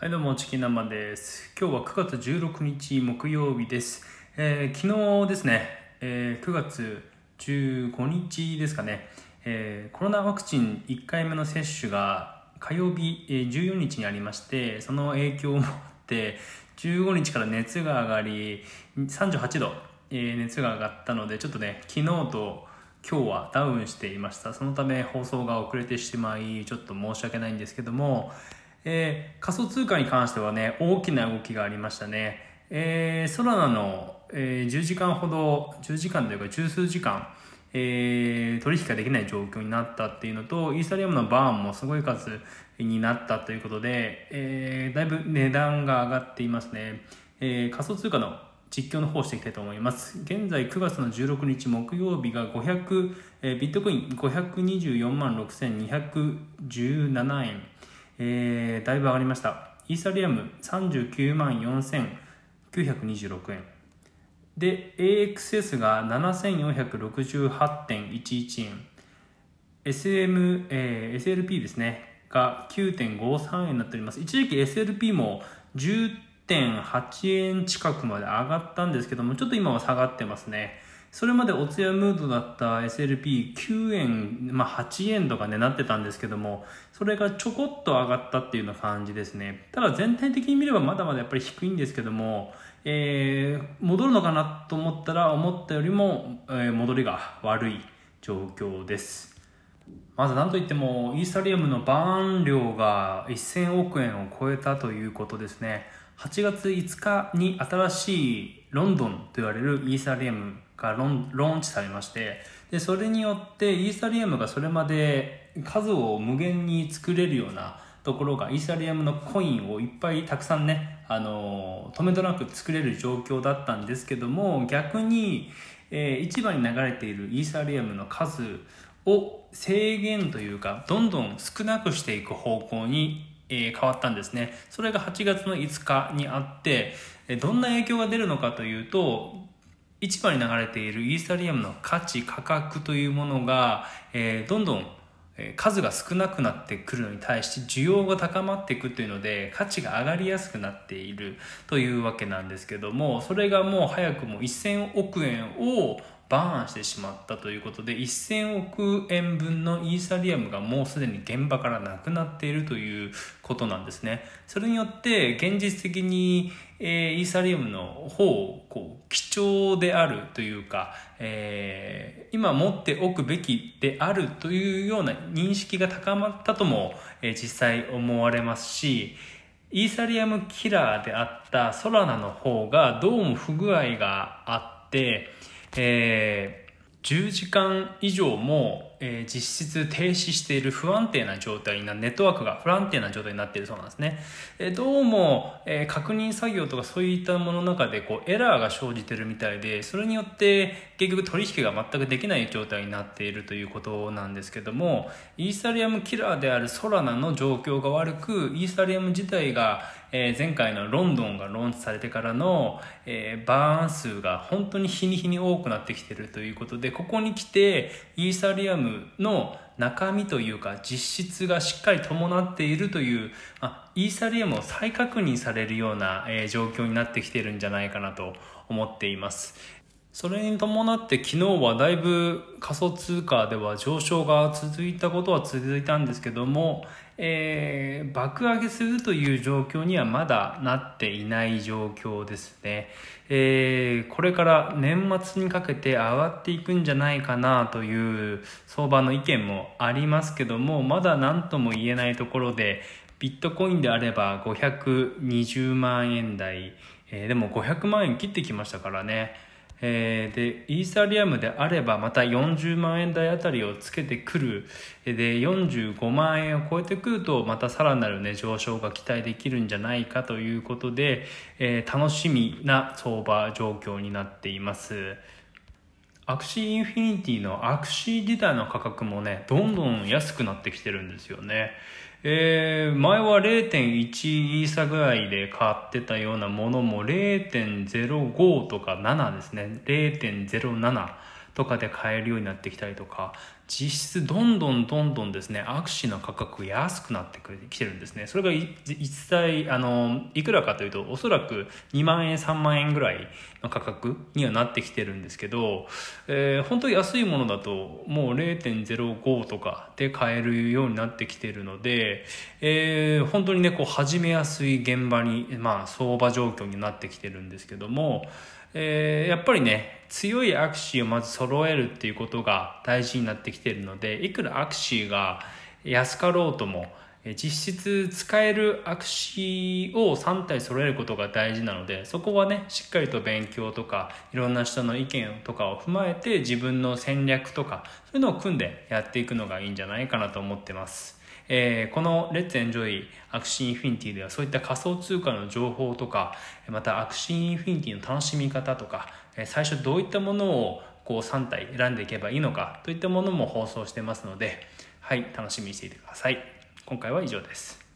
はいどうもチキン生です。今日は9月16日木曜日です、えー昨日ですね、えー9月15日ですかね、えーコロナワクチン1回目の接種が火曜日、えー14日にありましてその影響もあって15日から熱が上がり38度、えー熱が上がったのでちょっとね昨日と今日はダウンしていました。そのため放送が遅れてしまいちょっと申し訳ないんですけども、えー仮想通貨に関してはね大きな動きがありましたね、えーソラナの、えー10時間ほど10時間というか十数時間えー取引ができない状況になったっていうのとイーサリアムのバーンもすごい数になったということで、えーだいぶ値段が上がっていますね、えー仮想通貨の実況の方をしていきたいと思います。現在9月の16日木曜日が500、えービットコイン524万6217円、えーだいぶ上がりました。イーサリアム39万4926円。で AXS が7468.11円。SM、えー SLP ですね。が9.53円になっております。一時期 SLP も10.8円近くまで上がったんですけどもちょっと今は下がってますね。それまでおつやムードだった SLP9 円、まあ、8円とかねなってたんですけどもそれがちょこっと上がったっていうような感じですね。ただ全体的に見ればまだまだやっぱり低いんですけども、えー戻るのかなと思ったら思ったよりも、えー戻りが悪い状況です。まず何といってもイーサリアムのバーン量が1000億円を超えたということですね。8月5日に新しいロンドンと言われるイーサリアムがロンローンチされましてでそれによってイーサリアムがそれまで数を無限に作れるようなところがイーサリアムのコインをいっぱいたくさんねあの止めどなく作れる状況だったんですけども逆に、えー市場に流れているイーサリアムの数を制限というかどんどん少なくしていく方向に、えー変わったんですね。それが8月の5日にあってどんな影響が出るのかというと市場に流れているイーサリアムの価値価格というものが、えどんどん数が少なくなってくるのに対して需要が高まっていくというので価値が上がりやすくなっているというわけなんですけどもそれがもう早くも1000億円をバーンしてしまったということで1000億円分のイーサリアムがもうすでに現場からなくなっているということなんですね。それによって現実的に、えーイーサリアムの方をこう貴重であるというか、えー今持っておくべきであるというような認識が高まったとも、えー実際思われますしイーサリアムキラーであったソラナの方がどうも不具合があって、えー10時間以上も、えー実質停止している不安定な状態なネットワークが不安定な状態になっているそうなんですね、えーどうも、えー確認作業とかそういったものの中でこうエラーが生じてるみたいでそれによって結局取引が全くできない状態になっているということなんですけどもイーサリアムキラーであるソラナの状況が悪くイーサリアム自体が、え前回のロンドンがローンチされてからの、えバーン数が本当に日に日に多くなってきてるということでここに来てイーサリアムの中身というか実質がしっかり伴っているというあイーサリアムを再確認されるような、えー状況になってきてるんじゃないかなと思っています。それに伴って昨日はだいぶ仮想通貨では上昇が続いたことは続いたんですけども、えー爆上げするという状況にはまだなっていない状況ですね、えーこれから年末にかけて上がっていくんじゃないかなという相場の意見もありますけどもまだ何とも言えないところでビットコインであれば520万円台、えーでも500万円切ってきましたからね。えーでイーサリアムであればまた40万円台あたりをつけてくるで45万円を超えてくるとまたさらなる、ね、上昇が期待できるんじゃないかということで、えー楽しみな相場状況になっています。アクシーインフィニティのアクシー自体の価格もねどんどん安くなってきてるんですよね。えー前は0.1イーサぐらいで買ってたようなものも0.05とか7ですね0.07とかで買えるようになってきたりとか実質どんどんどんどんですね、アクシーの価格安くなってきてるんですね。それが実際、あの、いくらかというと、おそらく2万円、3万円ぐらいの価格にはなってきてるんですけど、えー、本当に安いものだと、もう0.05とかで買えるようになってきてるので、えー、本当にね、こう、始めやすい現場に、まあ、相場状況になってきてるんですけども、えー、やっぱりね、強いアクシーをまず揃えるっていうことが大事になってきてるので、いくらアクシーが安かろうとも、実質使えるアクシーを3体揃えることが大事なので、そこはね、しっかりと勉強とか、いろんな人の意見とかを踏まえて自分の戦略とか、そういうのを組んでやっていくのがいいんじゃないかなと思ってます。えー、この Let's enjoy Axie Infinity ではそういった仮想通貨の情報とか、また Axie Infinity の楽しみ方とか、最初どういったものをこう3体選んでいけばいいのかといったものも放送してますので、はい、楽しみにしていてください。今回は以上です。